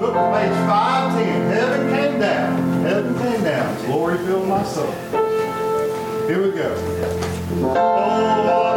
Look at page 510. Heaven came down. Heaven came down. Glory filled my soul. Here we go. Oh,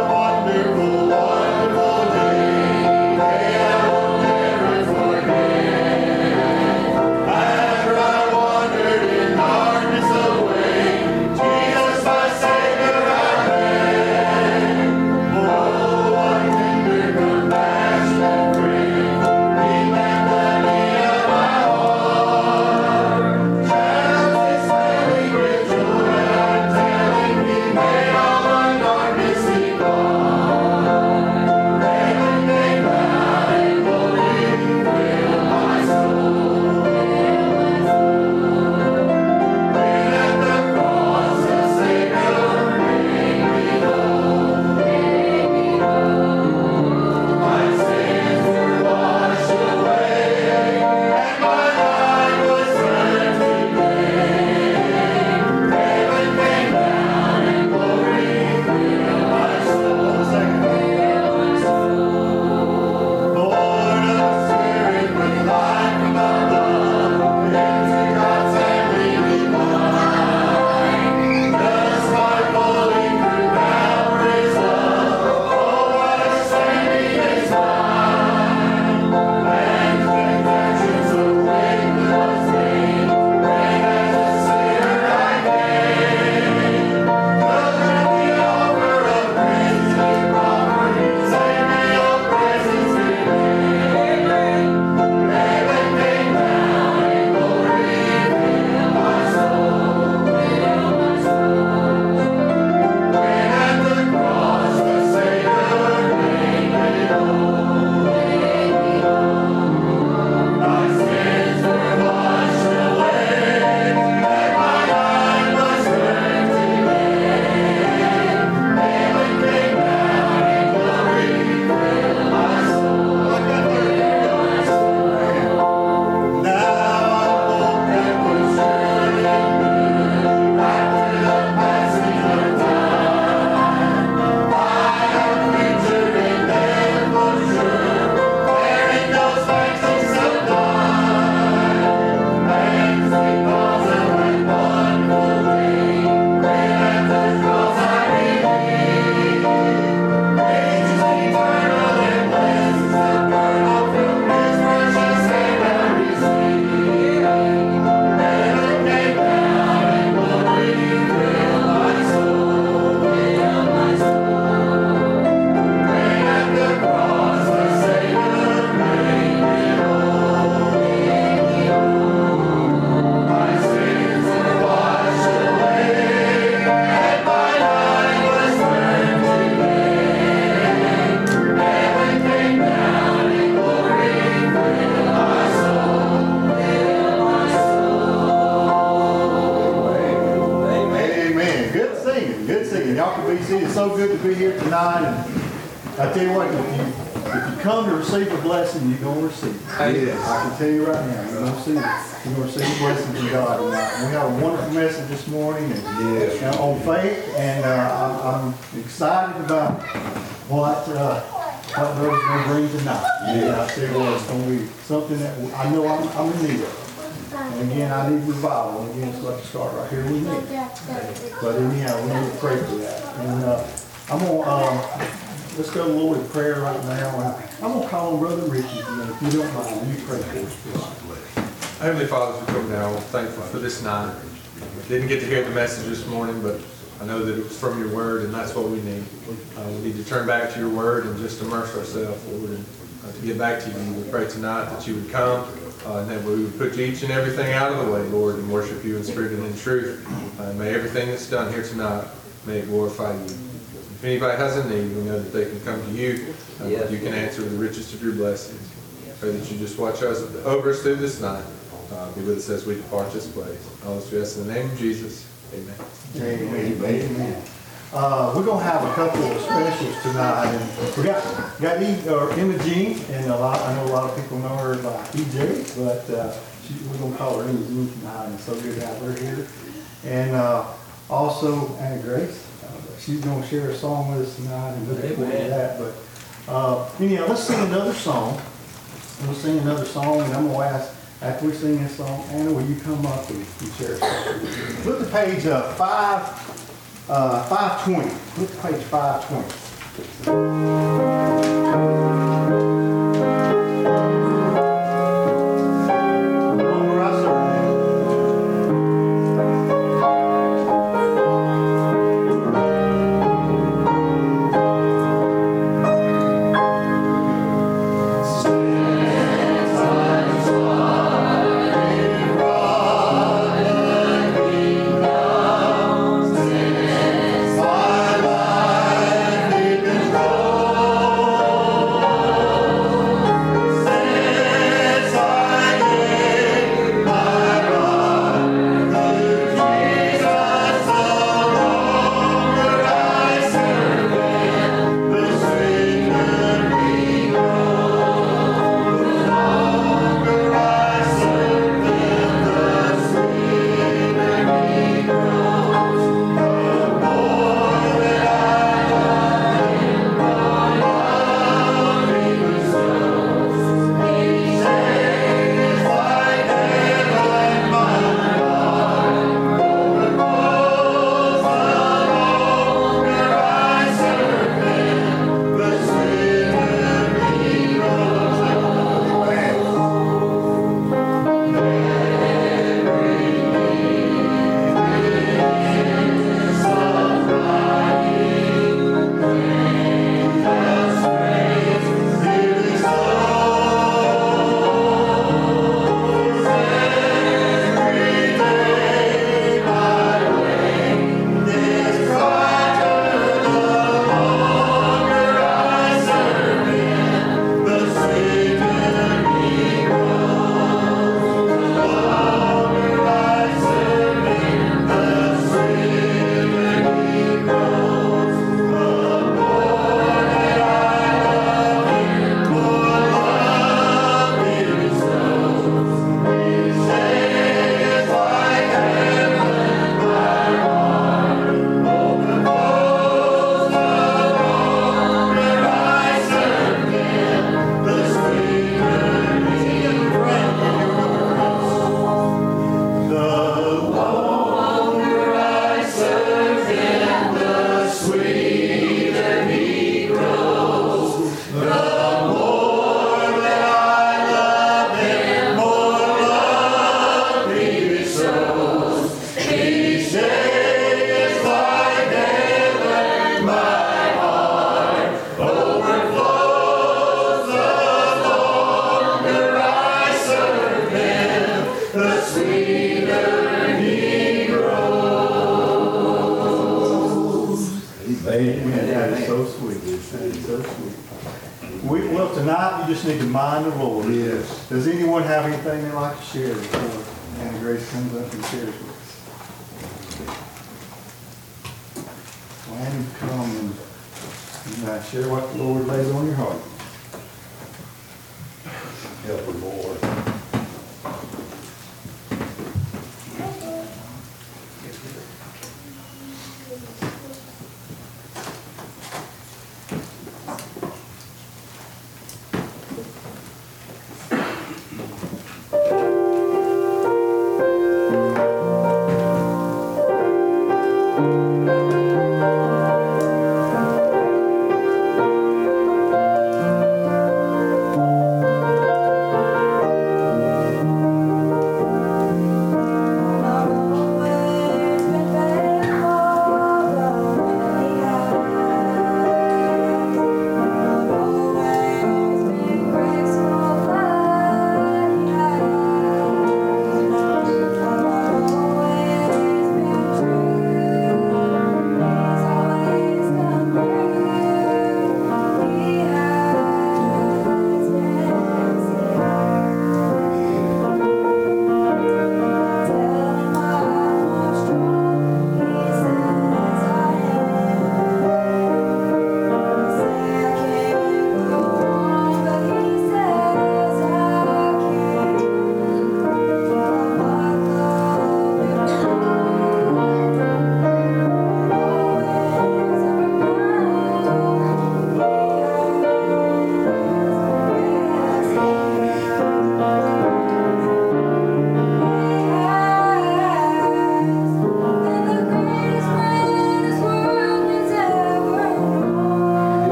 I'm, in need of. And again, I need revival. And again, to start right here with me. But anyhow, we need to pray for that. And uh, I'm gonna um, let's go to the Lord in prayer right now. And I'm gonna call on Brother Ricky. And if you don't mind, you pray for us. please. Heavenly Father, we come now, thankful for this night. Didn't get to hear the message this morning, but I know that it was from your word, and that's what we need. Uh, we need to turn back to your word and just immerse ourselves, Lord, and uh, to get back to you. We pray tonight that you would come, uh, and that we would put each and everything out of the way, Lord, and worship you in spirit and in truth. Uh, may everything that's done here tonight, may it glorify you. If anybody has a need, we know that they can come to you. Uh, You can answer the richest of your blessings. Pray that you just watch us, over us through this night. Uh, Be with us as we depart this place. All this we ask in the name of Jesus. Amen. Amen. Amen. Uh, we're gonna have a couple of specials tonight, and we got, got E, or Imogene, and a lot, I know a lot of people know her by EJ, but, uh, she, we're gonna call her Imogene tonight, and so good to have her here. And, uh, also Anna Grace, uh, she's gonna share a song with us tonight, and looking forward to that, but, uh, anyhow, let's sing another song. We'll sing another song, and I'm gonna ask after we sing this song, Anna, will you come up and and share something? Look at the page uh, five, uh, 520. Look at page 520.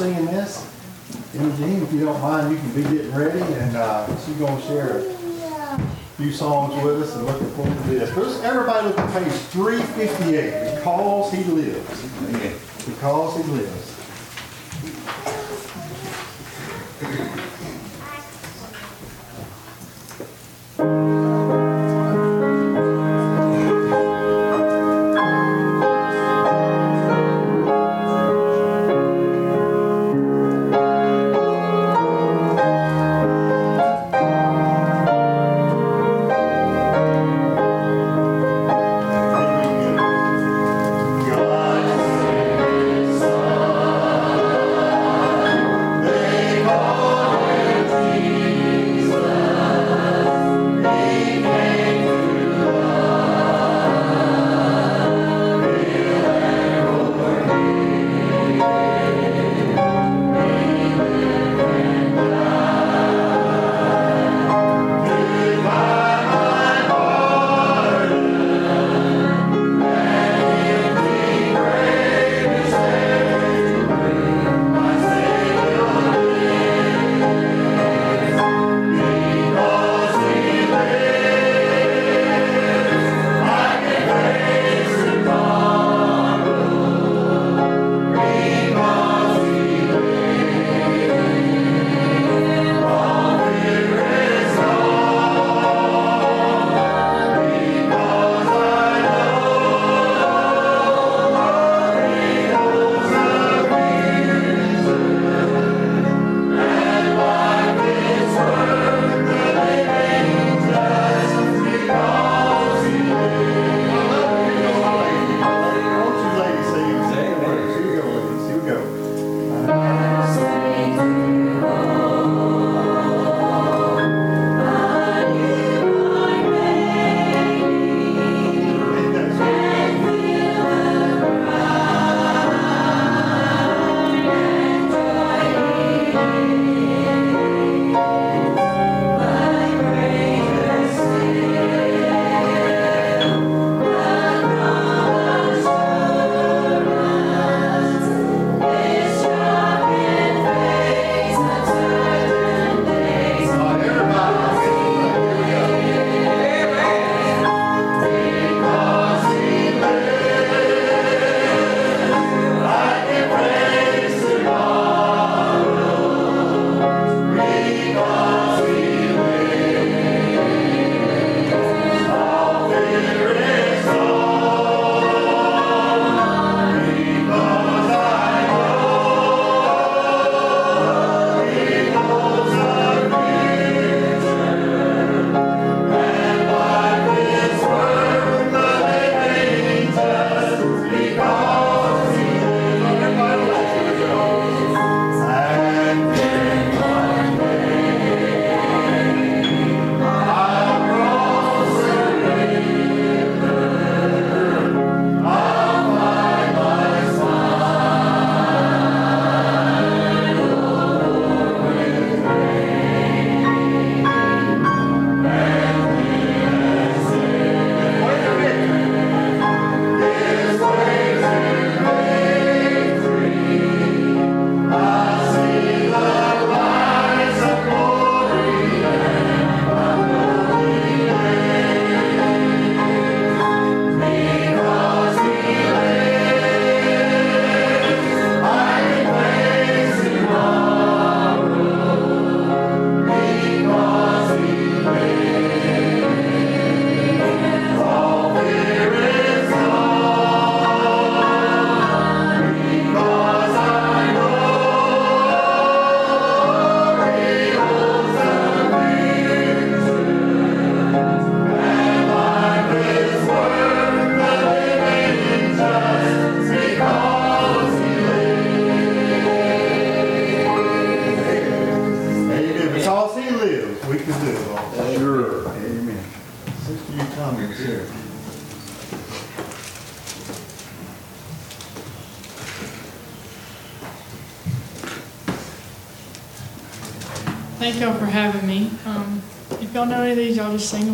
And singing this, Imogene, if you don't mind, you can be getting ready and uh, she's going to share a few songs with us and looking forward to this. First, everybody look at page 358, Because He Lives. Because He Lives. Any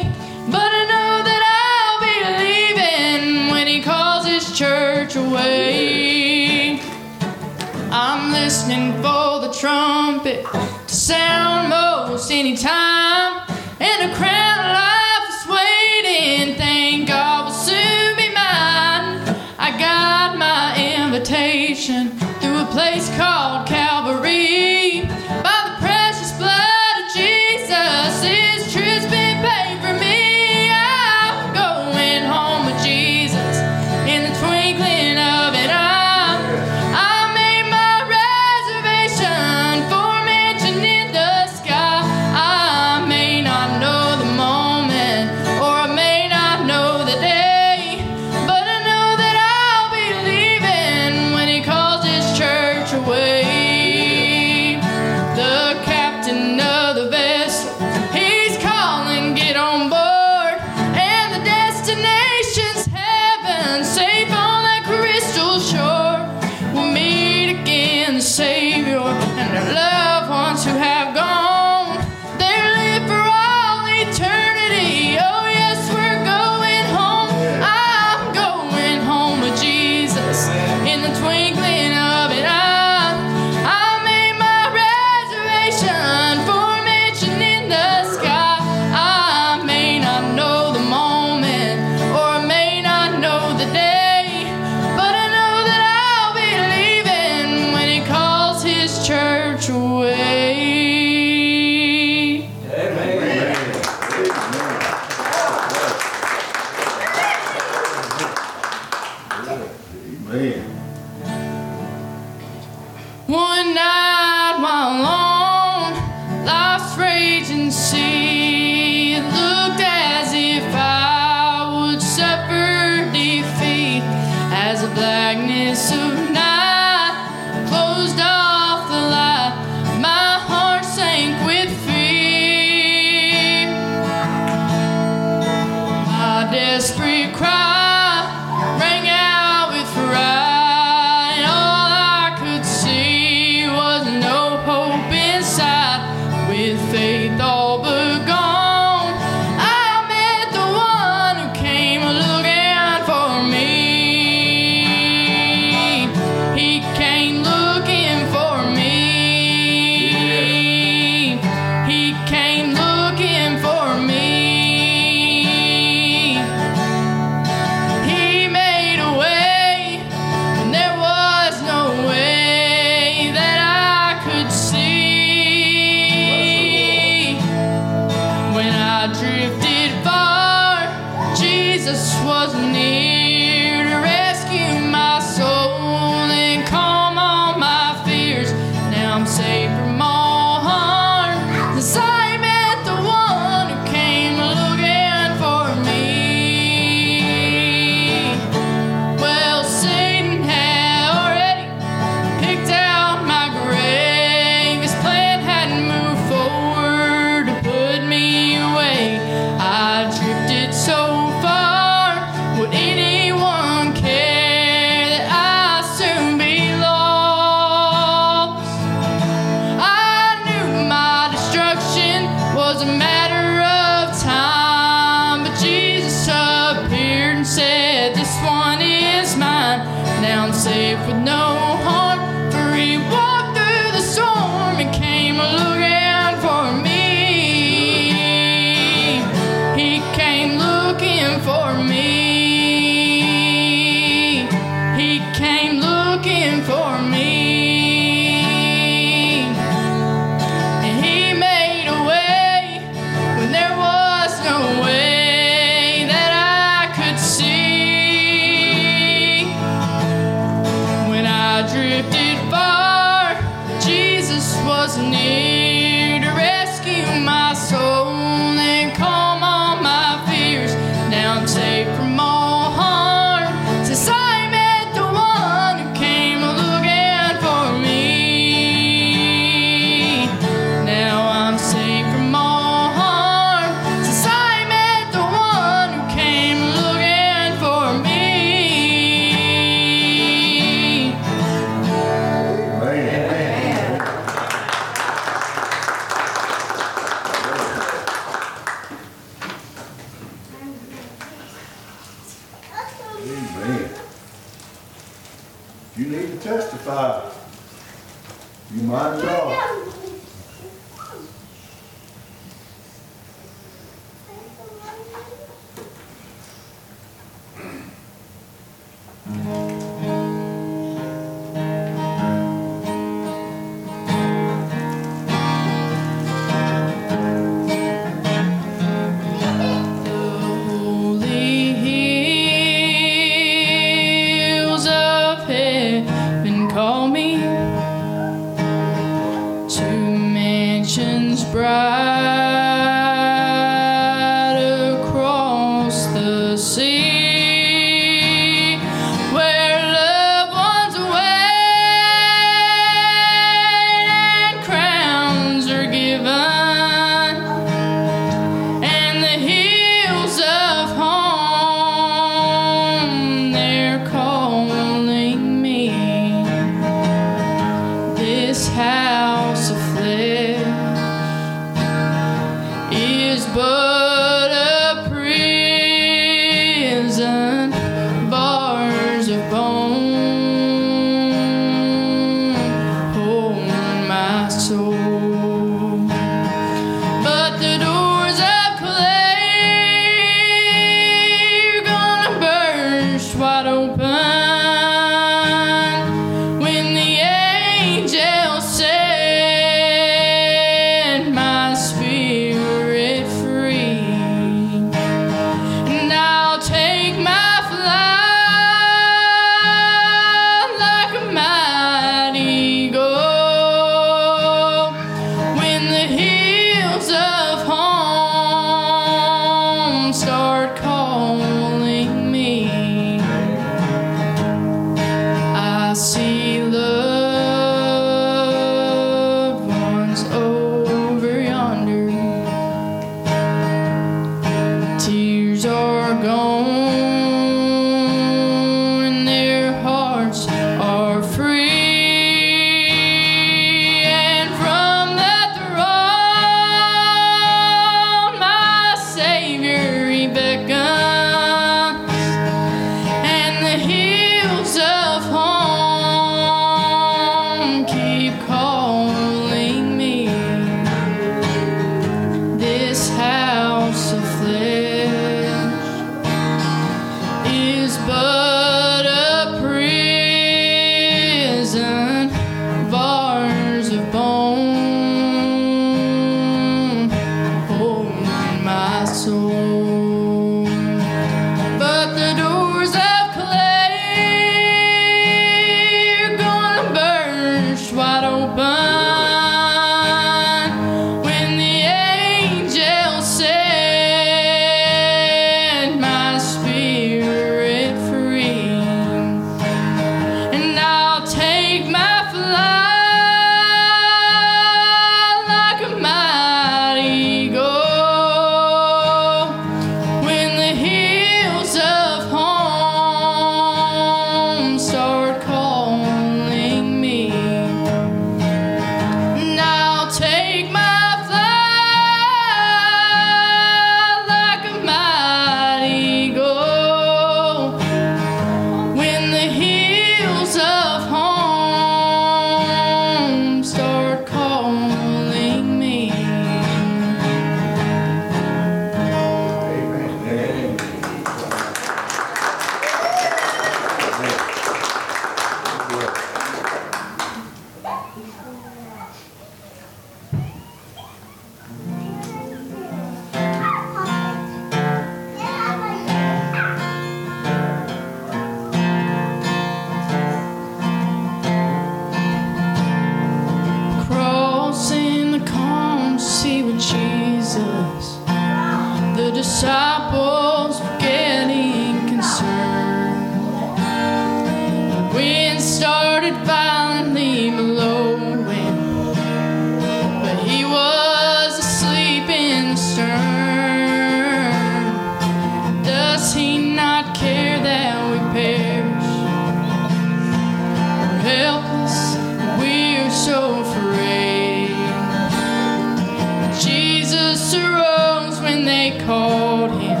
called him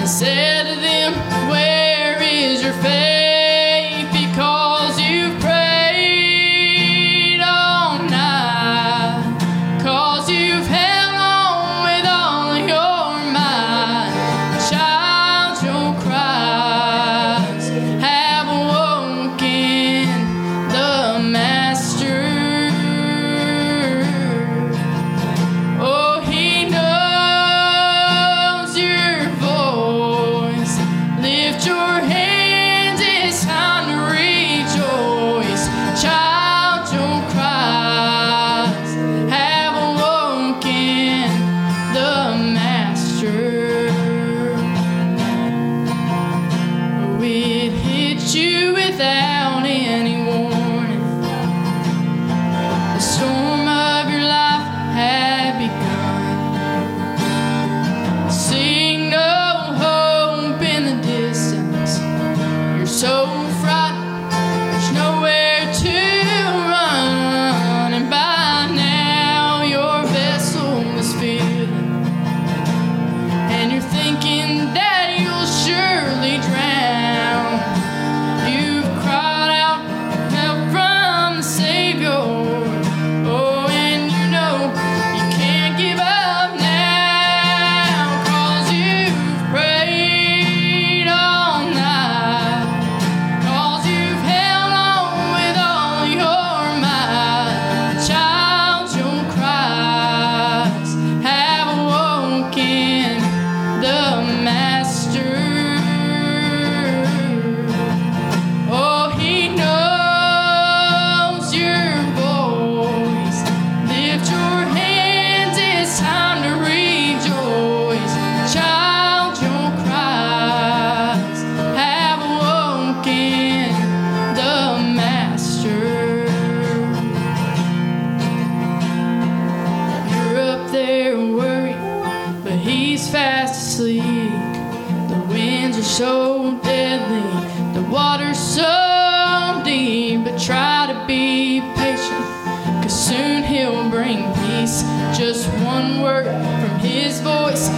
and said from his voice,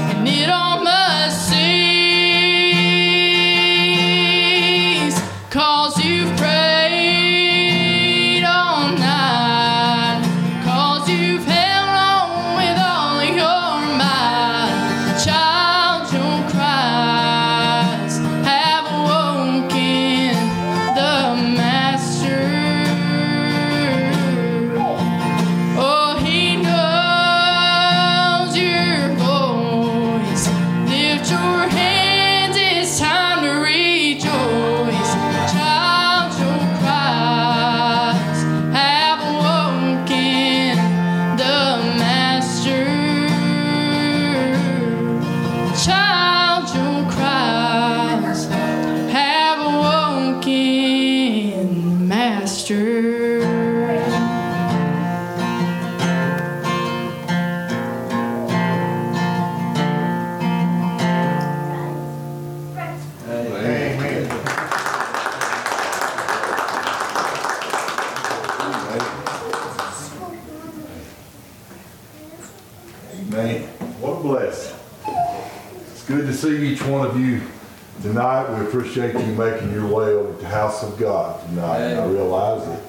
appreciate you making your way over to the house of God tonight. I realize that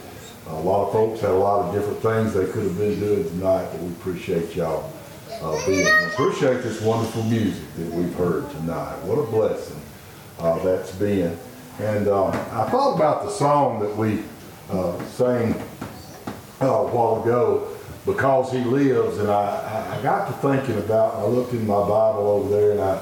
a lot of folks had a lot of different things they could have been doing tonight, but we appreciate y'all uh, being here. Appreciate this wonderful music that we've heard tonight. What a blessing uh, that's been. And uh, I thought about the song that we uh, sang uh, a while ago, because he lives, and I, I, I got to thinking about, I looked in my Bible over there, and I,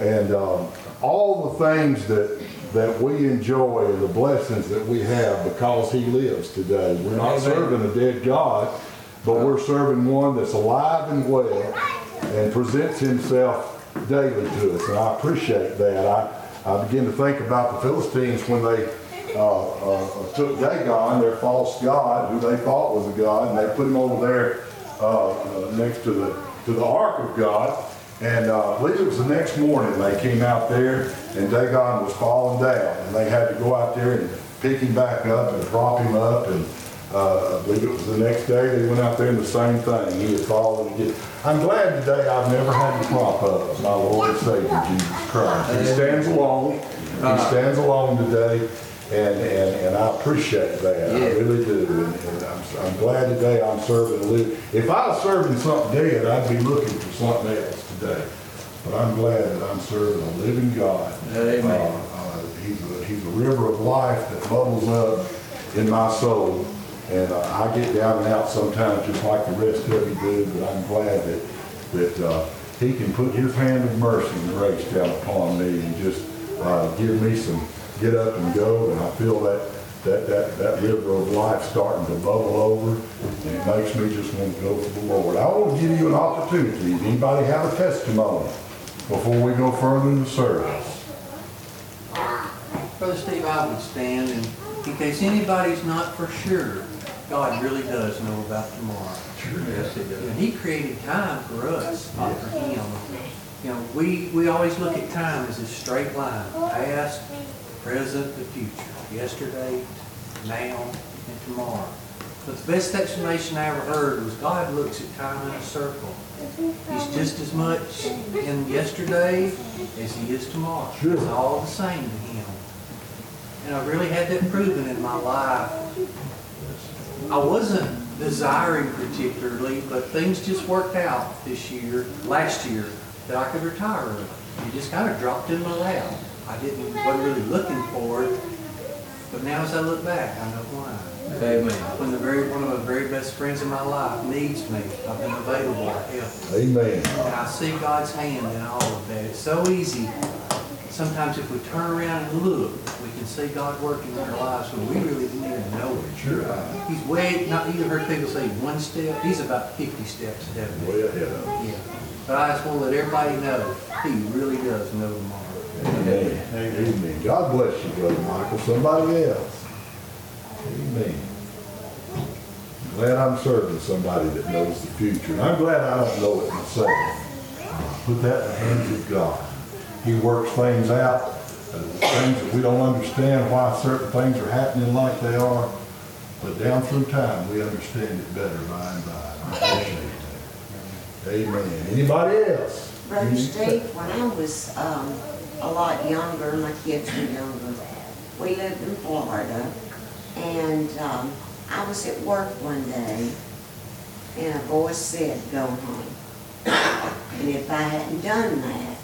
and um, all the things that that we enjoy the blessings that we have because he lives today. We're not Amen. serving a dead God, but we're serving one that's alive and well and presents himself daily to us, and I appreciate that. I, I begin to think about the Philistines when they uh, uh, took Dagon, their false god, who they thought was a god, and they put him over there uh, uh, next to the to the ark of God. And uh, I believe it was the next morning they came out there, and Dagon was falling down, and they had to go out there and pick him back up and prop him up. And uh, I believe it was the next day they went out there and the same thing. He had fallen again. I'm glad today I've never had to prop up my Lord and Savior Jesus Christ. He stands alone. He stands alone today. And, and, and I appreciate that. I really do. And, and I'm, I'm glad today I'm serving. If I was serving something dead, I'd be looking for something else today. But I'm glad that I'm serving a living God. Amen. Uh, uh, he's, a, he's a river of life that bubbles up in my soul. And uh, I get down and out sometimes just like the rest of you do, but I'm glad that, that uh, he can put his hand of mercy and grace down upon me and just uh, give me some get up and go. And I feel that, that, that, that river of life starting to bubble over. And it makes me just want to go for the Lord. I want to give you an opportunity. Does anybody have a testimony before we go further in the service? Brother Steve, I would stand, and in case anybody's not for sure, God really does know about tomorrow. Sure Yes, He does. And He created time for us, not for Him. You know, we, we always look at time as a straight line, past, present, the future, yesterday, now, and tomorrow. But the best explanation I ever heard was God looks at time in a circle. He's just as much in yesterday as he is tomorrow. It's all the same to him. And I really had that proven in my life. I wasn't desiring particularly, but things just worked out this year, last year, that I could retire. It just kind of dropped in my lap. I didn't, wasn't really looking for it, but now as I look back, I know why. Amen. When the very, one of my very best friends in my life needs me, I've been available to help. Amen. And I see God's hand in all of that. It's so easy. Sometimes if we turn around and look, we can see God working in our lives when we really didn't even know it. Sure. He's way, not you heard people say one step, he's about fifty steps ahead of me. Way ahead of us. Yeah. But I just want to let everybody know, he really does know tomorrow. Amen. Amen. God bless you, Brother Michael. Somebody else. Amen. Glad I'm serving somebody that knows the future. And I'm glad I don't know it myself. Put that in the hands of God. He works things out, uh, things that we don't understand why certain things are happening like they are. But down through time, we understand it better by and by. I appreciate that. Amen. Anybody else? Brother Steve, when I was um, a lot younger, my kids were younger, we lived in Florida, and um, I was at work one day, and a voice said, "Go home." And if I hadn't done that,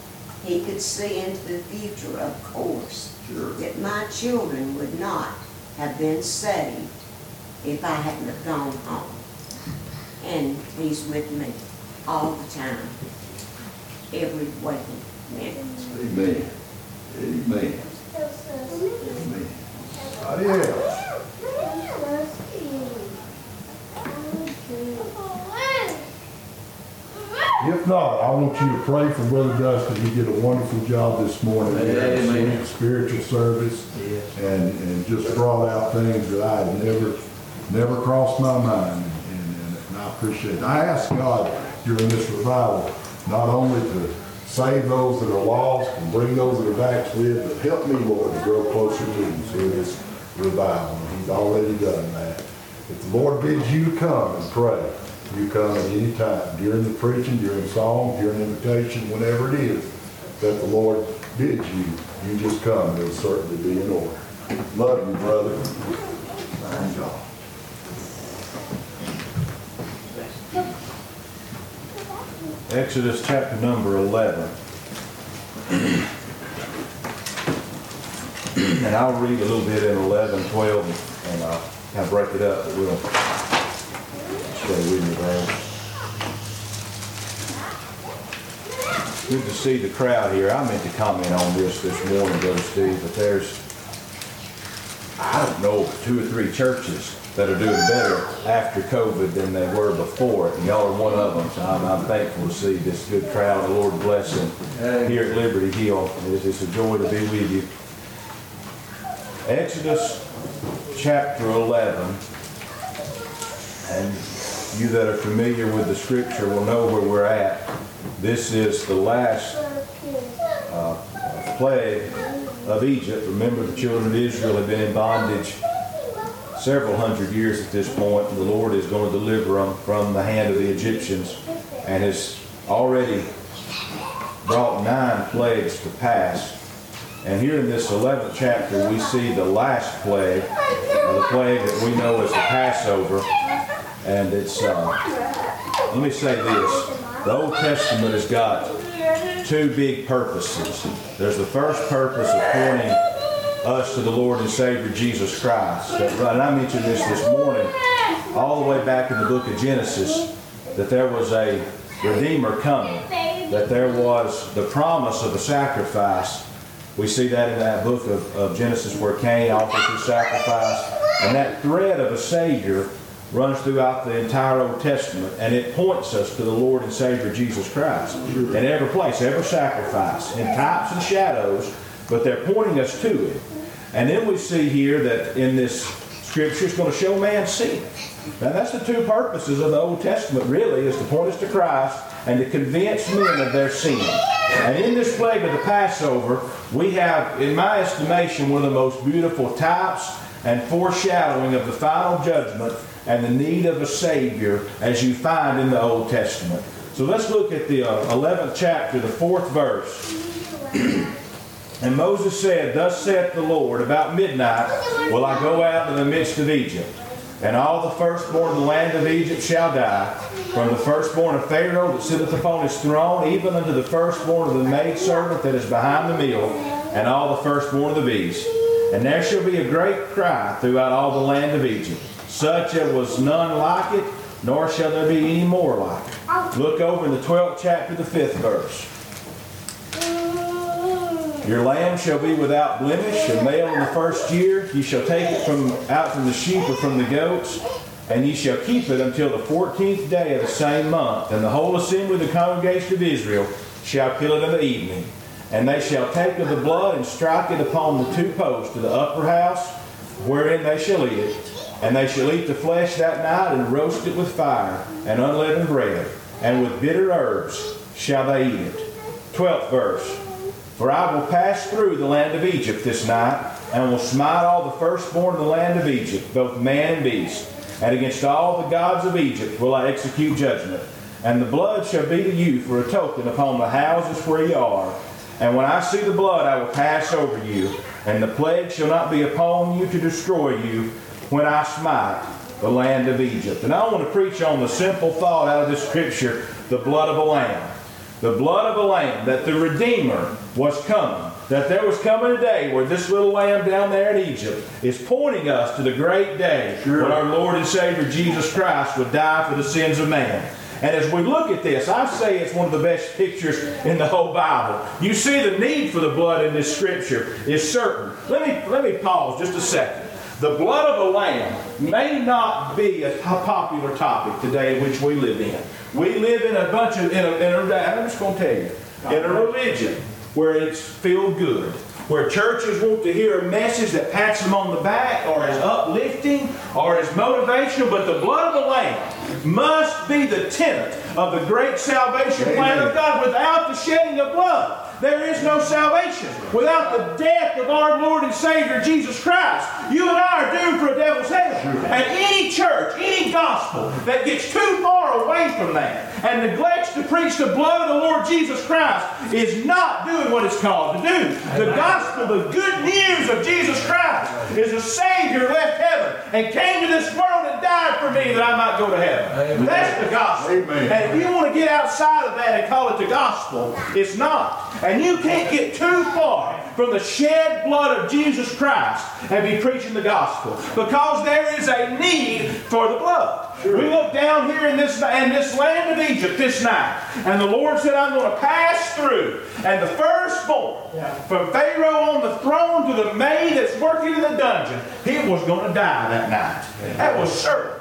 he could see into the future, of course, Sure. that my children would not have been saved if I hadn't have gone home. And he's with me all the time, every waking. Amen. Amen. Amen. Somebody else? If not, I want you to pray for Brother Dustin. He did a wonderful job this morning. He had a Amen. Spiritual service Yes. and, and just brought out things that I had never, never crossed my mind. And, and- and I appreciate it. I ask God during this revival, not only to save those that are lost and bring those that are back backslid, but help me, Lord, to grow closer to you through this revival. He's already done that. If the Lord bids you come and pray, you come at any time, during the preaching, during song, during invitation, whenever it is that the Lord bids you, you just come, it'll certainly be in order. Love you, brother. Thank God. Exodus chapter number 11. And I'll read a little bit in 11, 12, and I'll kind of break it up, but we'll stay with me there. Good to see the crowd here. I meant to comment on this this morning, Brother Steve, but there's, I don't know, two or three churches that are doing better after COVID than they were before, and y'all are one of them. So I'm, I'm thankful to see this good crowd. The Lord bless them here at Liberty Hill. It's, it's a joy to be with you. Exodus chapter 11, and you that are familiar with the scripture will know where we're at. This is the last uh, plague of Egypt. Remember, the children of Israel have been in bondage several hundred years at this point, the Lord is going to deliver them from the hand of the Egyptians and has already brought nine plagues to pass. And here in this 11th chapter, we see the last plague, the plague that we know as the Passover. And it's, uh, let me say this, the Old Testament has got two big purposes. There's the first purpose of pointing us to the Lord and Savior Jesus Christ. And I mentioned this this morning, all the way back in the book of Genesis, that there was a Redeemer coming, that there was the promise of a sacrifice. We see that in that book of, of Genesis where Cain offers his sacrifice. And that thread of a Savior runs throughout the entire Old Testament, and it points us to the Lord and Savior Jesus Christ. In every place, every sacrifice, in types and shadows, but they're pointing us to it. And then we see here that in this scripture, it's going to show man's sin. Now that's the two purposes of the Old Testament really, is to point us to Christ and to convince men of their sin. And in this plague of the Passover, we have, in my estimation, one of the most beautiful types and foreshadowing of the final judgment and the need of a Savior as you find in the Old Testament. So let's look at the uh, 11th chapter, the fourth verse. And Moses said, Thus saith the Lord, about midnight will I go out in the midst of Egypt. And all the firstborn of the land of Egypt shall die, from the firstborn of Pharaoh that sitteth upon his throne, even unto the firstborn of the maidservant that is behind the mill, and all the firstborn of the beast. And there shall be a great cry throughout all the land of Egypt, such as was none like it, nor shall there be any more like it. Look over in the 12th chapter, the 5th verse. Your lamb shall be without blemish, a male in the first year. You shall take it from out from the sheep or from the goats, and ye shall keep it until the fourteenth day of the same month. And the whole assembly of the congregation of Israel shall kill it in the evening. And they shall take of the blood and strike it upon the two posts of the upper house, wherein they shall eat it. And they shall eat the flesh that night and roast it with fire and unleavened bread, and with bitter herbs shall they eat it. Twelfth verse. For I will pass through the land of Egypt this night, and will smite all the firstborn of the land of Egypt, both man and beast. And against all the gods of Egypt will I execute judgment. And the blood shall be to you for a token upon the houses where ye are. And when I see the blood, I will pass over you, and the plague shall not be upon you to destroy you when I smite the land of Egypt. And I want to preach on the simple thought out of this scripture the blood of a lamb the blood of a lamb, that the Redeemer was coming. That there was coming a day where this little lamb down there in Egypt is pointing us to the great day when our Lord and Savior Jesus Christ would die for the sins of man. And as we look at this, I say it's one of the best pictures in the whole Bible. You see the need for the blood in this scripture is certain. Let me, let me pause just a second. The blood of a lamb may not be a popular topic today in which we live in. We live in a bunch of, in a, in a I'm just going to tell you, in a religion where it's feel good, where churches want to hear a message that pats them on the back or is uplifting or is motivational, but the blood of the Lamb must be the tenet of the great salvation plan of God. Without the shedding of blood, there is no salvation. Without the death of our Lord and Savior Jesus Christ, you and I are doomed for a devil's hell. And any church, any gospel that gets too far away from that and neglects to preach the blood of the Lord Jesus Christ is not doing what it's called to do. The gospel, the good news of Jesus Christ, is a Savior left heaven and came to this world and died for me that I might go to heaven. That's the gospel. Amen. And if you want to get outside of that and call it the gospel, it's not. And you can't get too far from the shed blood of Jesus Christ and be preaching the gospel because there is a need for the blood. We look down here in this, in this land of Egypt this night, and the Lord said, I'm going to pass through. And the firstborn, from Pharaoh on the throne to the maid that's working in the dungeon, he was going to die that night. That was certain.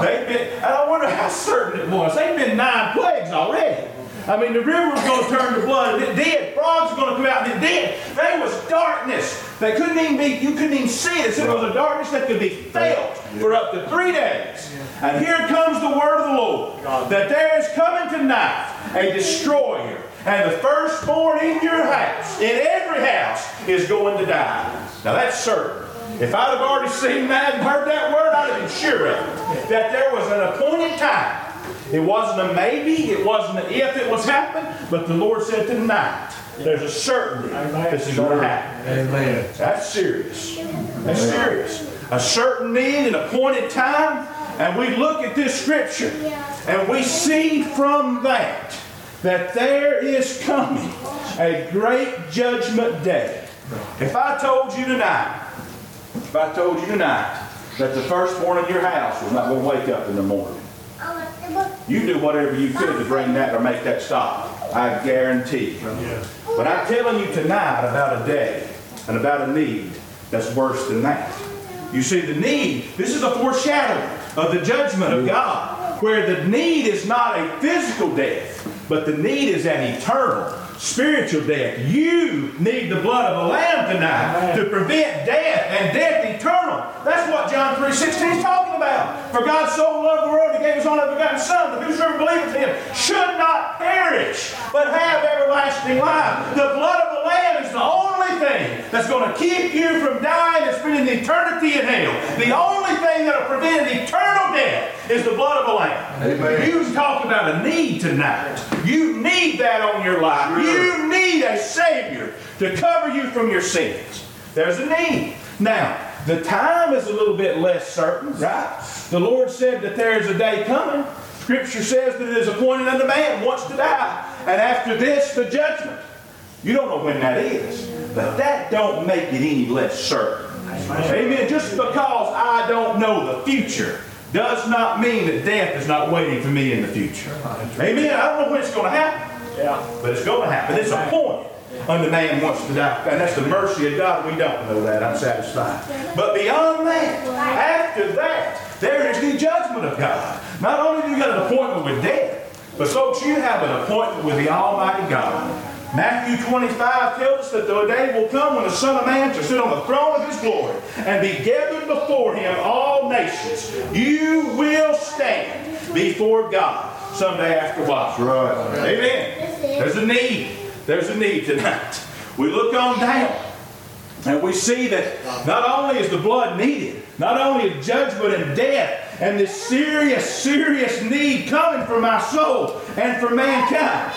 They've been, and I wonder how certain it was. They've been nine plagues already. I mean, the river was going to turn to blood, and it did. Frogs were going to come out, and it did. There was darkness. They couldn't even be, you couldn't even see it. It was a darkness that could be felt for up to three days. And here comes the word of the Lord that there is coming tonight a destroyer, and the firstborn in your house, in every house, is going to die. Now that's certain. If I'd have already seen that and heard that word, I'd have been sure of it. That there was an appointed time. It wasn't a maybe, it wasn't an if it was happening, but the Lord said tonight, there's a certainty this is going to happen. Amen. That's serious. That's serious. A certain need, an appointed time, and we look at this scripture and we see from that that there is coming a great judgment day. If I told you tonight, if I told you tonight that the firstborn in your house was not going to wake up in the morning, you do whatever you could to bring that or make that stop. I guarantee. But I'm telling you tonight about a day and about a need that's worse than that. You see, the need, this is a foreshadowing of the judgment of God, where the need is not a physical death, but the need is an eternal, spiritual death. You need the blood of a lamb tonight to prevent death and death eternal. That's what John 3.16 is talking about? For God so loved the world, He gave His only begotten Son, that whosoever believeth in Him should not perish, but have everlasting life. The blood of the Lamb is the only thing that's going to keep you from dying and spending eternity in hell. The only thing that will prevent eternal death is the blood of the Lamb. Amen. You talk about a need tonight. You need that on your life. You need a Savior to cover you from your sins. There's a need. Now, the time is a little bit less certain, right? The Lord said that there is a day coming. Scripture says that it is appointed unto man once to die, and after this, the judgment. You don't know when that is, but that don't make it any less certain. Amen. Just because I don't know the future does not mean that death is not waiting for me in the future. Amen. I don't know when it's going to happen, but it's going to happen. It's appointed unto man wants to die. And that's the mercy of God. We don't know that. I'm satisfied. But beyond that, after that, there is the judgment of God. Not only do you got an appointment with death, but folks, you have an appointment with the Almighty God. Matthew 25 tells us that the day will come when the Son of Man shall sit on the throne of his glory and be gathered before him all nations. You will stand before God someday after a while. Right. Amen. There's a need. There's a need tonight. We look on down and we see that not only is the blood needed, not only is judgment and death and this serious, serious need coming for my soul and for mankind.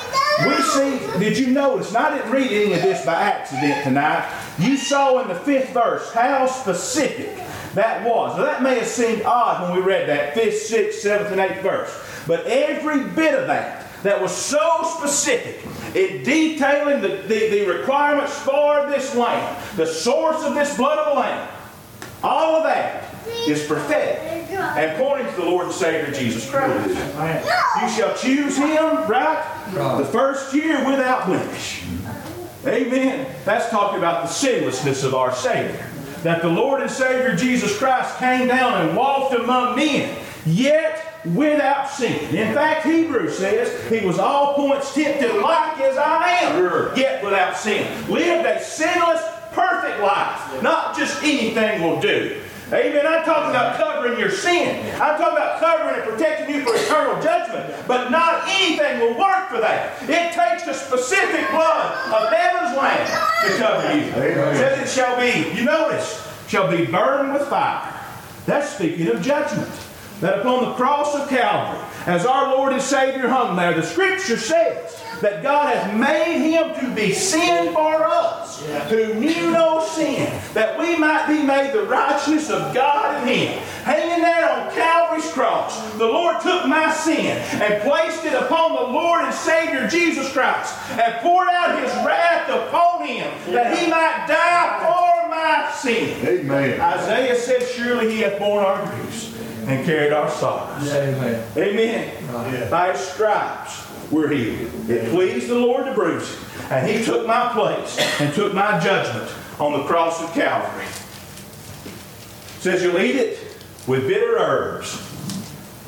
We see, did you notice, I didn't read any of this by accident tonight, you saw in the fifth verse how specific that was. Now that may have seemed odd when we read that, fifth, sixth, seventh, and eighth verse. But every bit of that that was so specific in detailing the, the, the requirements for this lamb, the source of this blood of the lamb, all of that is prophetic and pointing to the Lord and Savior Jesus Christ. You shall choose him, right? The first year without blemish. Amen. That's talking about the sinlessness of our Savior. That the Lord and Savior Jesus Christ came down and walked among men, yet without sin. In fact, Hebrews says he was all points tempted like as I am, yet without sin. Lived a sinless, perfect life. Not just anything will do. Amen. I'm talking about covering your sin. I'm talking about covering and protecting you for eternal judgment. But not anything will work for that. It takes the specific blood of heaven's lamb to cover you. It says it shall be, you notice, shall be burned with fire. That's speaking of judgment. That upon the cross of Calvary, as our Lord and Savior hung there, the scripture says that God has made him to be sin for us, who knew no sin, that we might be made the righteousness of God in him. Hanging there on Calvary's cross, the Lord took my sin and placed it upon the Lord and Savior Jesus Christ and poured out his wrath upon him that he might die for my sin. Amen. Isaiah said, Surely he hath borne our griefs and carried our sorrows. Amen. Amen. By his stripes we're healed. It pleased the Lord to bruise him. And he took my place and took my judgment on the cross of Calvary. It says you'll eat it with bitter herbs.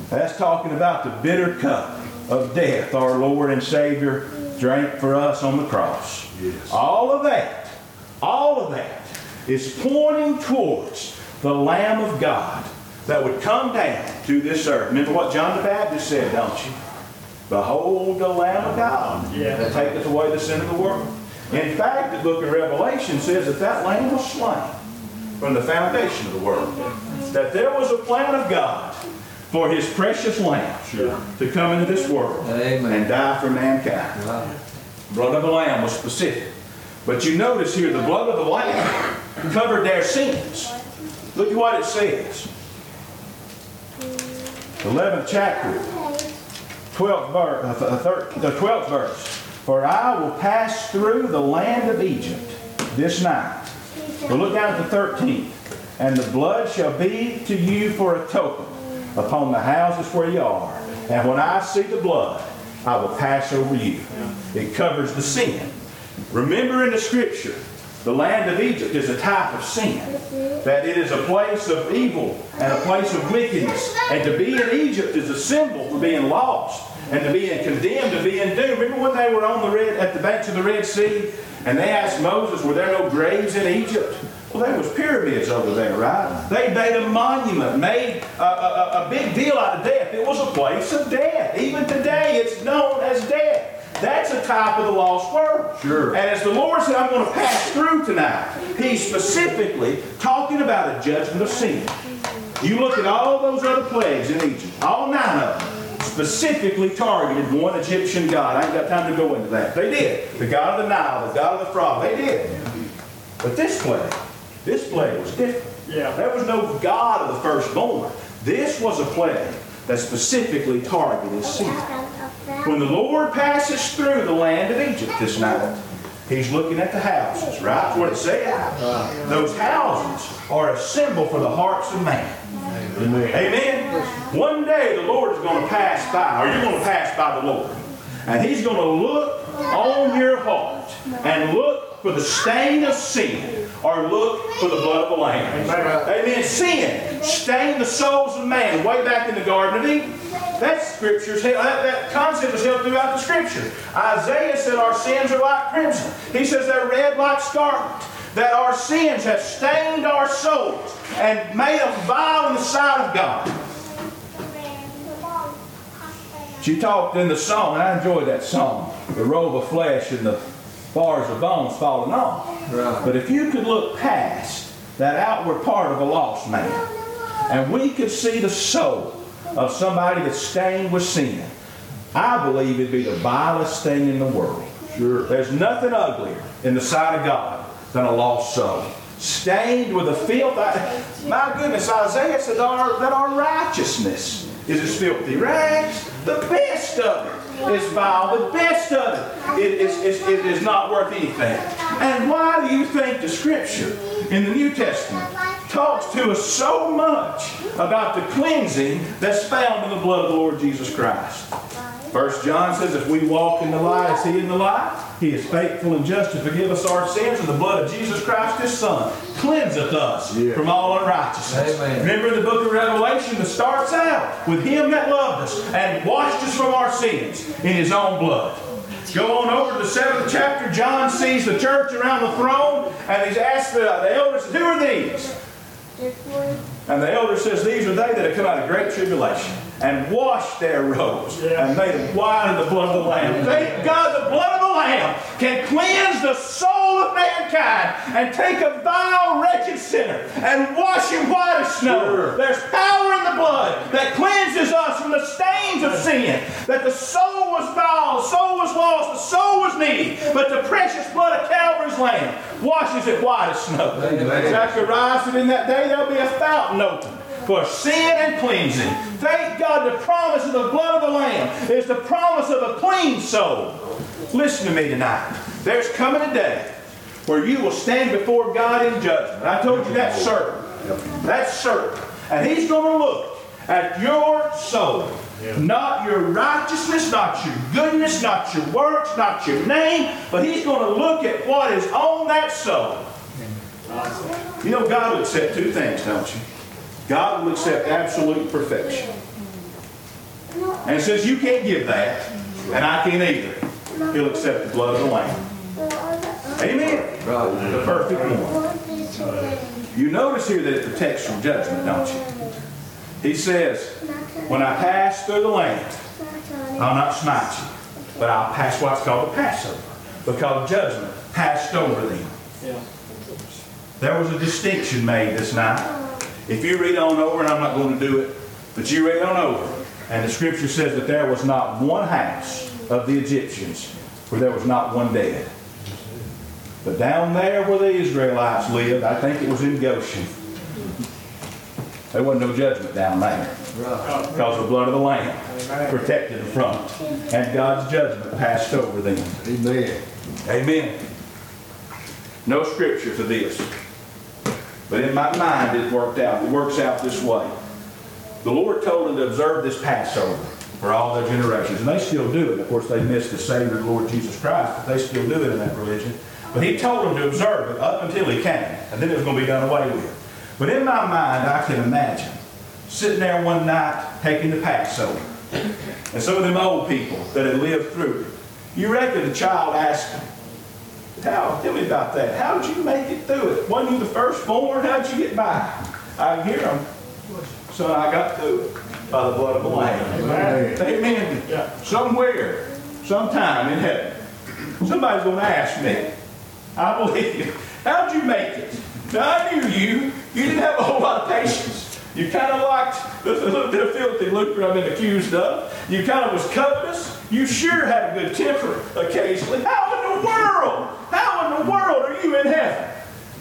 That's talking about the bitter cup of death our Lord and Savior drank for us on the cross. Yes. All of that, all of that is pointing towards the Lamb of God that would come down to this earth. Remember what John the Baptist said, don't you? Behold the Lamb of God that taketh away the sin of the world. In fact, the book of Revelation says that that Lamb was slain from the foundation of the world. That there was a plan of God for His precious Lamb to come into this world Amen. and die for mankind. Right. Blood of the Lamb was specific. But you notice here, the blood of the Lamb covered their sins. Look at what it says. 11th chapter, 12th verse, uh, the 12th verse. For I will pass through the land of Egypt this night. But look down at the 13th. And the blood shall be to you for a token upon the houses where you are. And when I see the blood, I will pass over you. It covers the sin. Remember in the scripture, the land of Egypt is a type of sin. That it is a place of evil and a place of wickedness. And to be in Egypt is a symbol for being lost and to being condemned, to being doomed. Remember when they were on the red at the banks of the Red Sea and they asked Moses, were there no graves in Egypt? Well, there was pyramids over there, right? They made a monument, made a, a, a big deal out of death. It was a place of death. Even today, it's death. That's type of the lost world. Sure. And as the Lord said, I'm going to pass through tonight, He's specifically talking about a judgment of sin. You look at all those other plagues in Egypt, all nine of them, specifically targeted one Egyptian god. I ain't got time to go into that. They did. The god of the Nile, the god of the frog, they did. But this plague, this plague was different. Yeah. There was no god of the firstborn. This was a plague that specifically targeted sin. When the Lord passes through the land of Egypt this night, He's looking at the houses, right? That's what it said. Those houses are a symbol for the hearts of man. Amen. One day the Lord is going to pass by, or you're going to pass by the Lord. And He's going to look on your heart and look for the stain of sin or look for the blood of the Lamb. Amen. Sin stained the souls of man way back in the Garden of Eden. That scripture's that, that concept is held throughout the scripture. Isaiah said our sins are like crimson. He says they're red like scarlet. That our sins have stained our souls and made them vile in the sight of God. She talked in the song, and I enjoyed that song. The robe of flesh and the bars of bones falling off. But if you could look past that outward part of a lost man, and we could see the soul of somebody that's stained with sin, I believe it'd be the vilest thing in the world. Sure. There's nothing uglier in the sight of God than a lost soul. Stained with the filth. I- my goodness, Isaiah said our, that our righteousness is as filthy rags. The best of it is vile. The best of it is, is, is, it is not worth anything. And why do you think the scripture in the New Testament talks to us so much about the cleansing that's found in the blood of the Lord Jesus Christ? First John says, if we walk in the light as he in the light, he is faithful and just to forgive us our sins, and the blood of Jesus Christ, his Son, cleanseth us Yeah. from all unrighteousness. Amen. Remember in the book of Revelation that starts out with him that loved us and washed us from our sins in his own blood. Go on over to the seventh chapter. John sees the church around the throne, and he's asked the, the elders, Who are these? And the elder says, These are they that have come out of great tribulation and washed their robes and made them white in the blood of the Lamb. Thank God the blood of the Lamb can cleanse the soul of mankind and take a vile, wretched sinner and wash him white as snow. Sure. There's power in the blood that cleanses us from the stains of sin. That the soul was vile, the soul was lost, the soul was needy, but the precious blood of Calvary's Lamb washes it white as snow. Zechariah said, In that day there'll be a fountain open for sin and cleansing. Thank God the promise of the blood of the Lamb is the promise of a clean soul. Listen to me tonight. There's coming a day where you will stand before God in judgment. I told you that's certain. That's certain. And He's going to look at your soul. Not your righteousness, not your goodness, not your works, not your name, but He's going to look at what is on that soul. You know, God will accept two things, don't you? God will accept absolute perfection. And since you can't give that, and I can't either, He'll accept the blood of the Lamb. Amen. The perfect one. You notice here that it protects from judgment, don't you? He says, When I pass through the land, I'll not smite you, but I'll pass what's called the Passover, because judgment passed over them. There was a distinction made this night. If you read on over, and I'm not going to do it, but you read on over, and the scripture says that there was not one house of the Egyptians where there was not one dead. But down there where the Israelites lived, I think it was in Goshen, there wasn't no judgment down there. Because the blood of the Lamb protected the front. And God's judgment passed over them. Amen. Amen. No scripture for this. But in my mind, it worked out. It works out this way. The Lord told them to observe this Passover for all their generations. And they still do it. Of course, they missed the Savior, the Lord Jesus Christ, but they still do it in that religion. But He told them to observe it up until He came. And then it was going to be done away with. But in my mind, I can imagine sitting there one night taking the Passover. And some of them old people that had lived through it. You reckon the child asked them, How? Tell me about that. How did you make it through it? Wasn't you the firstborn? How'd you get by? I can hear them. Son, I got through it by the blood of the Lamb. Amen. Amen. Somewhere, sometime in heaven, somebody's going to ask me. I believe you. How'd you make it? Now, I knew you. You didn't have a whole lot of patience. You kind of liked the little bit of filthy lucre I've been accused of. You kind of was covetous. You sure had a good temper occasionally. How in the world? How in the world are you in heaven?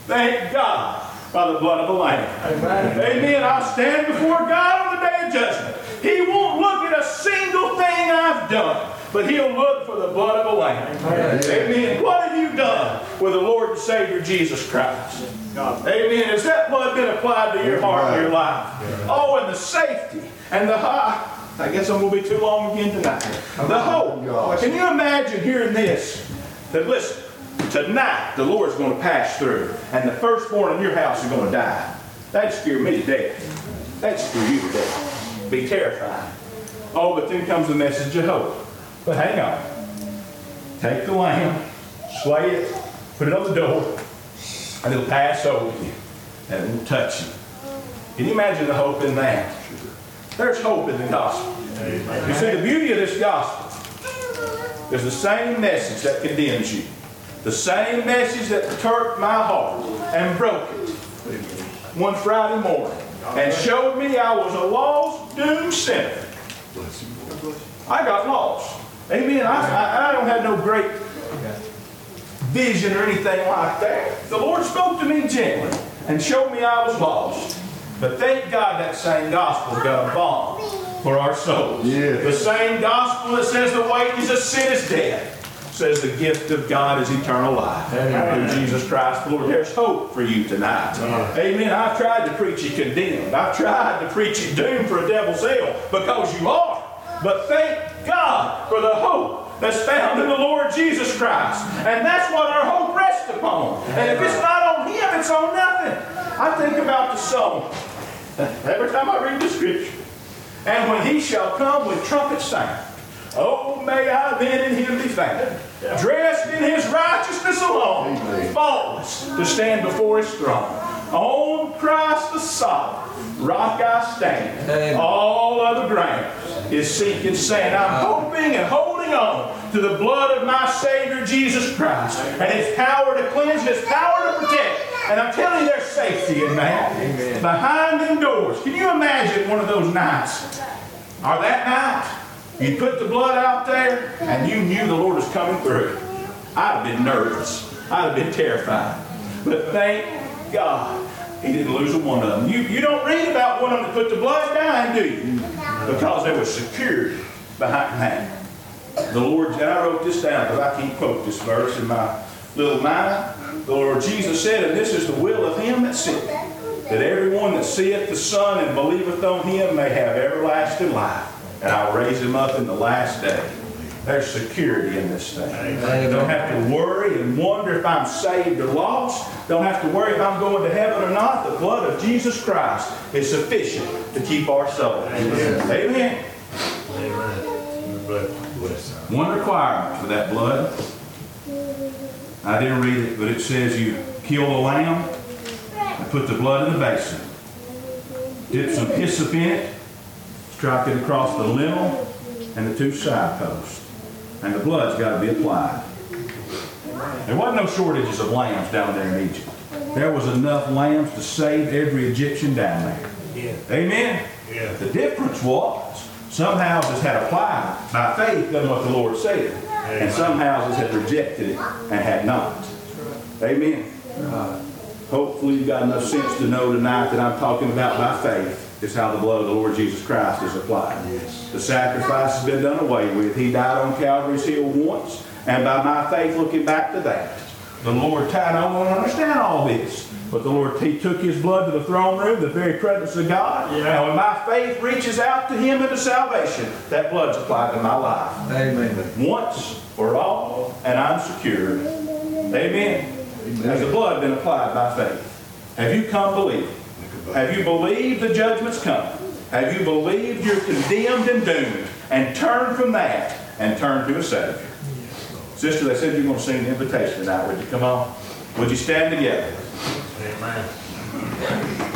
Thank God by the blood of the Lamb. Amen. Amen. I'll stand before God on the day of judgment. He won't look at a single thing I've done, but He'll look for the blood of the Lamb. Amen. What have you done with the Lord and Savior Jesus Christ? Amen. Has that blood been applied to your heart and your life? Oh, and the safety and the high. I guess I'm going to be too long again tonight. The hope. Can you imagine hearing this? That listen, tonight the Lord's going to pass through, and the firstborn in your house is going to die. That'd scare me to death. That'd scare you to death. Be terrified. Oh, but then comes the message of hope. But hang on. Take the lamb, slay it, put it on the door, and it'll pass over you, and it won't touch you. Can you imagine the hope in that? There's hope in the gospel. You see, the beauty of this gospel is the same message that condemns you. The same message that perturbed my heart and broke it one Friday morning and showed me I was a lost, doomed sinner. I got lost. Amen. I, I, I don't have no great vision or anything like that. The Lord spoke to me gently and showed me I was lost. But thank God that same gospel got a balm for our souls. The same gospel that says the wages of sin is death says the gift of God is eternal life. Through Jesus Christ, Lord. There's hope for you tonight. Amen. I've tried to preach you condemned. I've tried to preach you doomed for a devil's hell because you are. But thank God for the hope that's found in the Lord Jesus Christ. And that's what our hope rests upon. And if it's not on Him, it's on nothing. I think about the song every time I read the scripture. And when He shall come with trumpet sound, Oh, may I then in him be found, dressed in his righteousness alone, faultless, to stand before his throne. On Christ the solid rock I stand. All other ground is sinking sand. I'm hoping and holding on to the blood of my Savior Jesus Christ and his power to cleanse, his power to protect. And I'm telling you, there's safety in that. Behind them doors. Can you imagine one of those nights? Or that night? You put the blood out there and you knew the Lord was coming through. I'd have been nervous. I'd have been terrified. But thank God he didn't lose a one of them. You, you don't read about one of them that put the blood down, do you? Because there was security behind that. The Lord, and I wrote this down because I can't quote this verse in my little mind. The Lord Jesus said, and this is the will of him that sent me, that everyone that seeth the Son and believeth on him may have everlasting life and I'll raise him up in the last day. There's security in this thing. Don't have to worry and wonder if I'm saved or lost. Don't have to worry if I'm going to heaven or not. The blood of Jesus Christ is sufficient to keep our soul. Amen. One requirement for that blood. I didn't read it, but it says you kill the lamb and put the blood in the basin. Dip some hyssop in it strike it across the lintel and the two side posts. And the blood's got to be applied. There wasn't no shortages of lambs down there in Egypt. There was enough lambs to save every Egyptian down there. Amen? The difference was some houses had applied by faith done what the Lord said. And some houses had rejected it and had not. Amen. Uh, hopefully you've got enough sense to know tonight that I'm talking about by faith is how the blood of the Lord Jesus Christ is applied. Yes. The sacrifice has been done away with. He died on Calvary's hill once, and by my faith, looking back to that, the Lord, tied, I don't understand all this, but the Lord, He took His blood to the throne room, the very presence of God, and when my faith reaches out to Him into salvation, that blood's applied to my life. Amen. Once for all, and I'm secured. Amen. Has the blood been applied by faith? Have you come believing? Have you believed the judgment's coming? Have you believed you're condemned and doomed and turned from that and turned to a Savior? Sister, they said you're gonna sing the invitation tonight. Would you come on? Would you stand together? Hear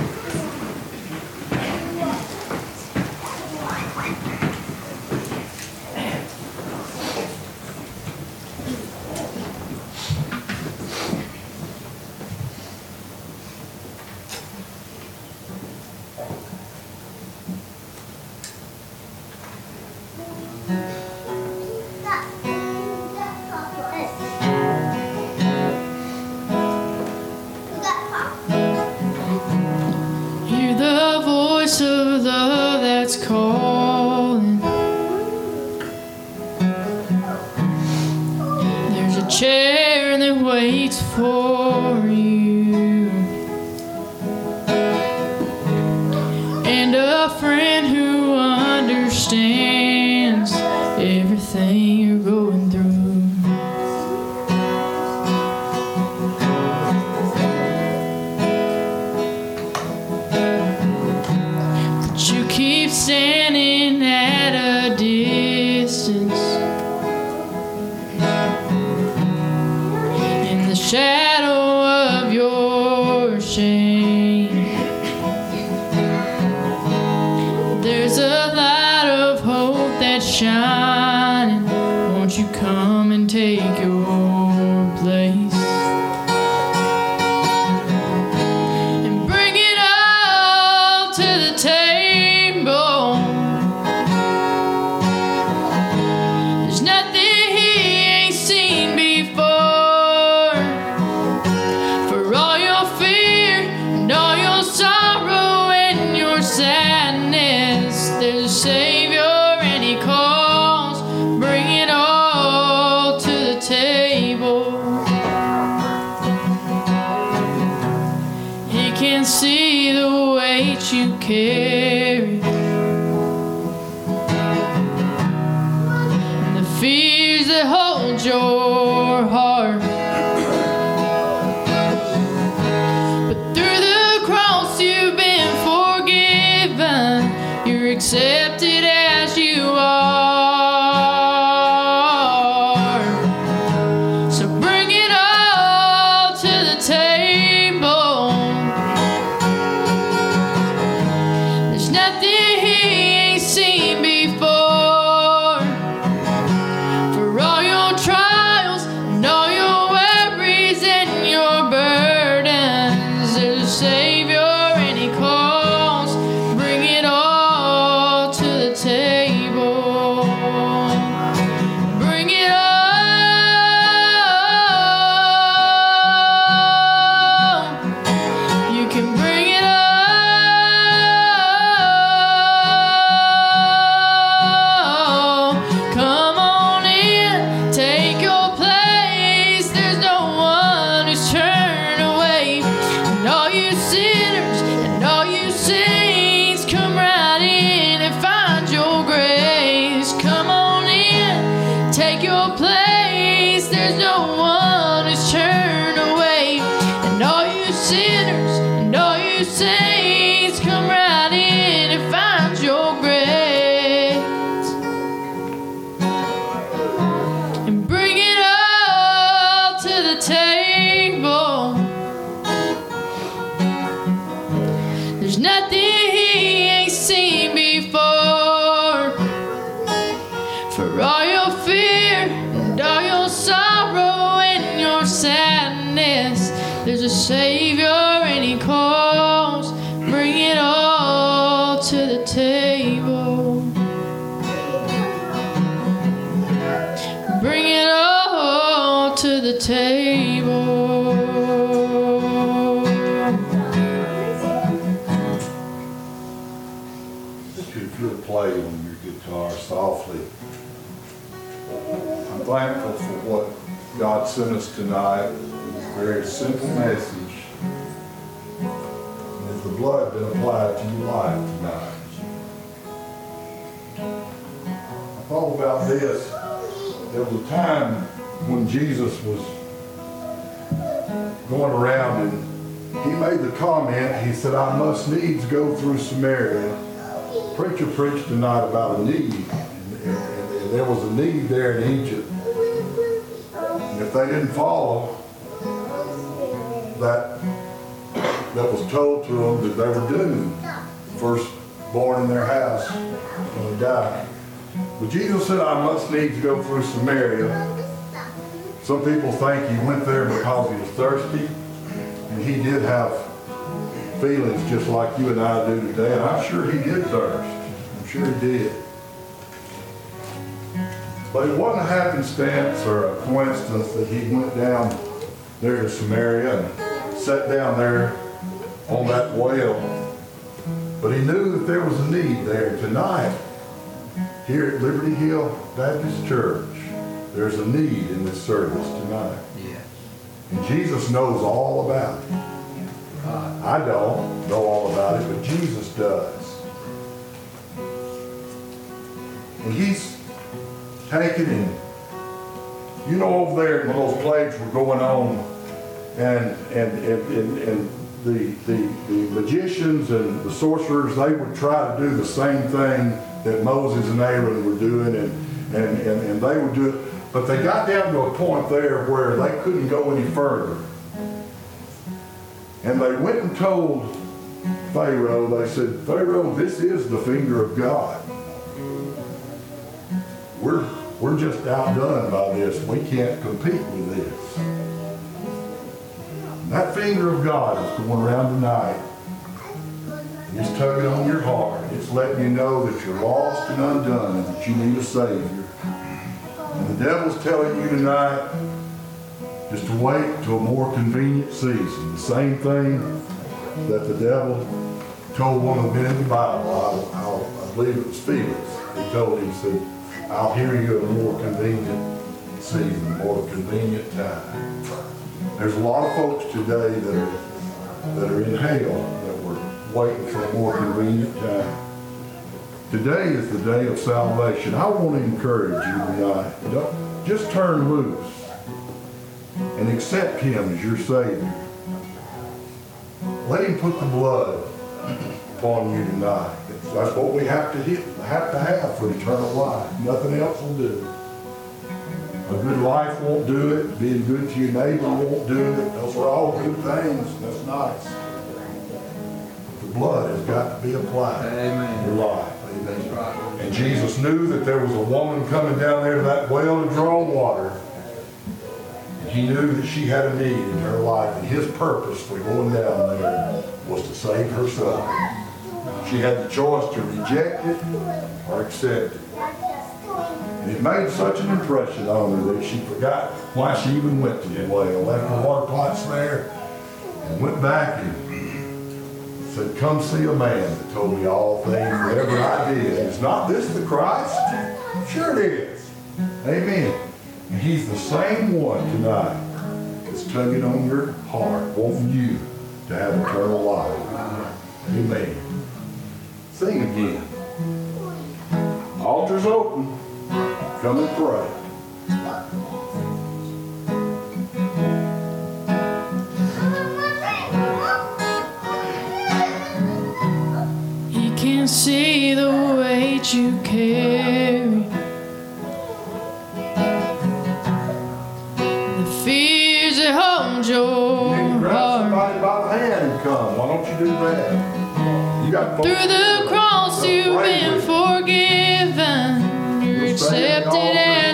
table. If you'll play on your guitar softly. I'm thankful for what God sent us tonight. It's a very simple message. Has the blood been applied to your life tonight? I thought about this. There was a time when Jesus was going around and he made the comment, he said, I must needs go through Samaria preacher preached tonight about a need, and, and- and there was a need there in Egypt. And if they didn't follow that, that was told to them that they were doomed, first born in their house, when they died. But Jesus said, I must needs go through Samaria. Some people think he went there because he was thirsty, and he did have feelings just like you and I do today, and I'm sure he did thirst. I'm sure he did. But it wasn't a happenstance or a coincidence that he went down there to Samaria and sat down there on that well. But he knew that there was a need there tonight. Here at Liberty Hill Baptist Church, there's a need in this service tonight. Yeah. And Jesus knows all about it. Uh, I don't know all about it, but Jesus does. And he's taken and, you know, over there when those plagues were going on, and, and, and, and, and the, the, the magicians and the sorcerers, they would try to do the same thing that Moses and Aaron were doing, and, and, and, and they would do it. But they got down to a point there where they couldn't go any further. And they went and told Pharaoh, they said, Pharaoh, this is the finger of God. We're, we're just outdone by this. We can't compete with this. And that finger of God is going around tonight. It's tugging on your heart. It's letting you know that you're lost and undone and that you need a Savior. The devil's telling you tonight just to wait to a more convenient season. The same thing that the devil told one of the men in the Bible. I, I, I believe it was Felix. He told him, he said, I'll hear you at a more convenient season, a more convenient time. There's a lot of folks today that are, that are in hell that were waiting for a more convenient time. Today is the day of salvation. I want to encourage you tonight. Don't, just turn loose and accept Him as your Savior. Let Him put the blood upon you tonight. That's what we have to have to have for eternal life. Nothing else will do. A good life won't do it. Being good to your neighbor won't do it. Those are all good things. That's nice. The blood has got to be applied in your life. And Jesus knew that there was a woman coming down there to that well to draw water. And He knew that she had a need in her life, and his purpose for going down there was to save her son. She had the choice to reject it or accept it. And it made such an impression on her that she forgot why she even went to the well, left the water pots there, and went back and said, Come see a man that told me all things, whatever I did. Is not this the Christ? Sure it is. Amen. And he's the same one tonight that's tugging on your heart, wanting you to have eternal life. Amen. Sing again. Altar's open. Come and pray. Can see the weight you carry. The fears that hold You your grab heart. somebody by the hand and come. Why don't you do that? You got Through the cross you've been forgiven. You're You'll stay at the accepted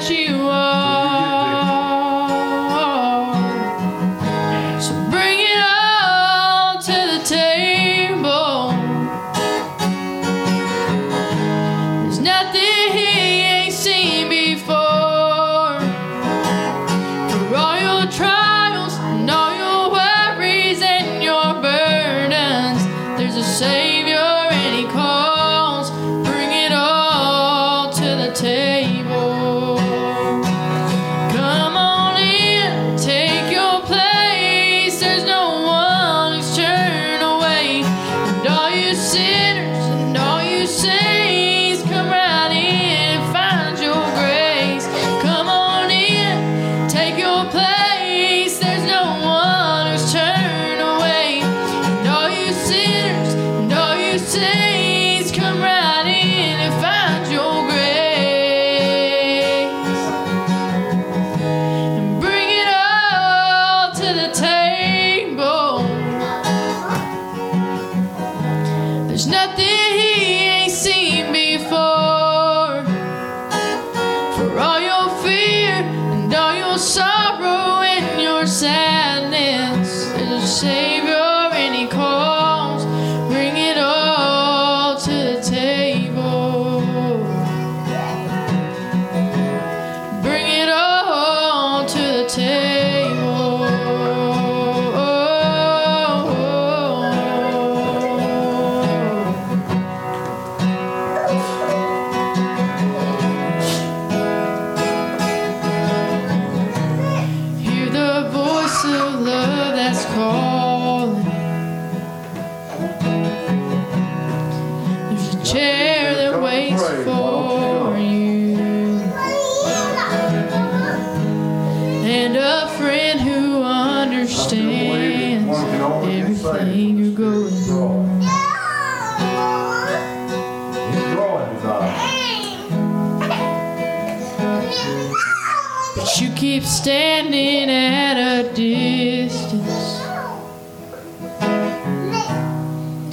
keep standing at a distance.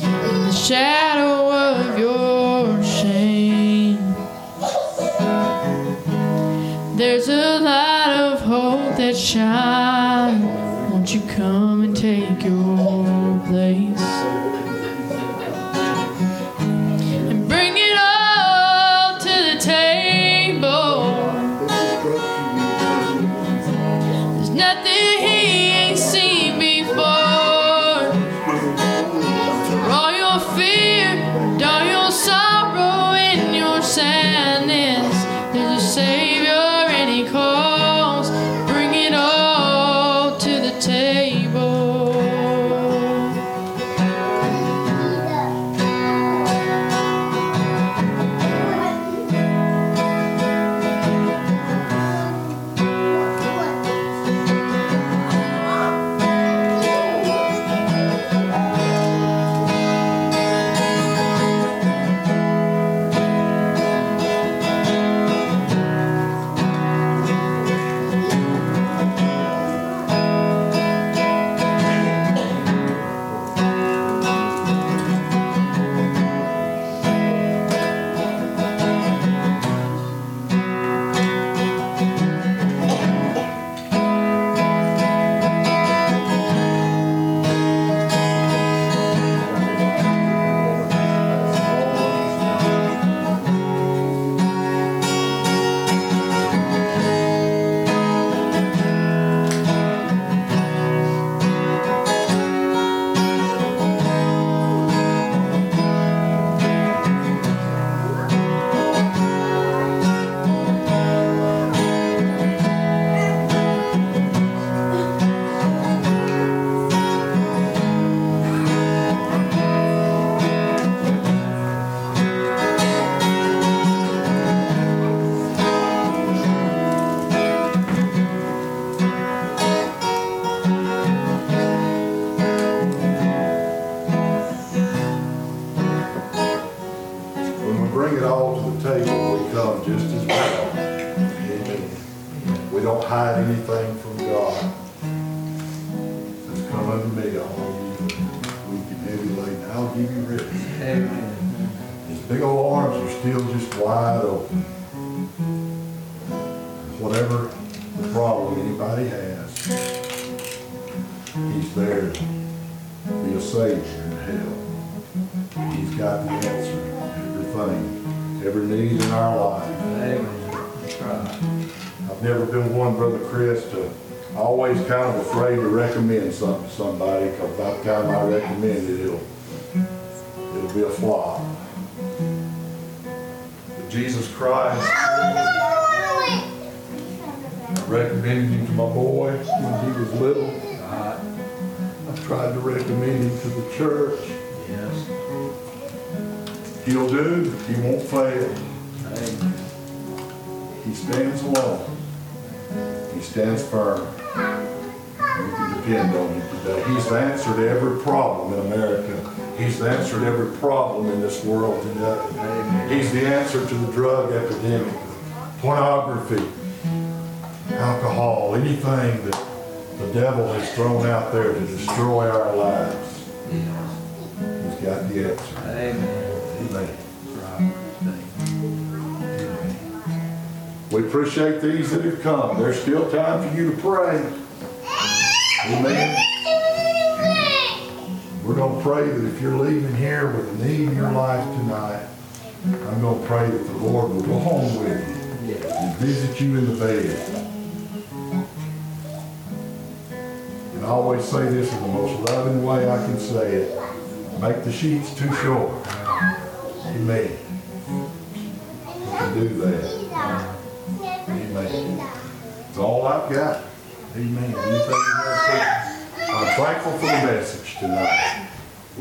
In the shadow of your shame, there's a light of hope that shines.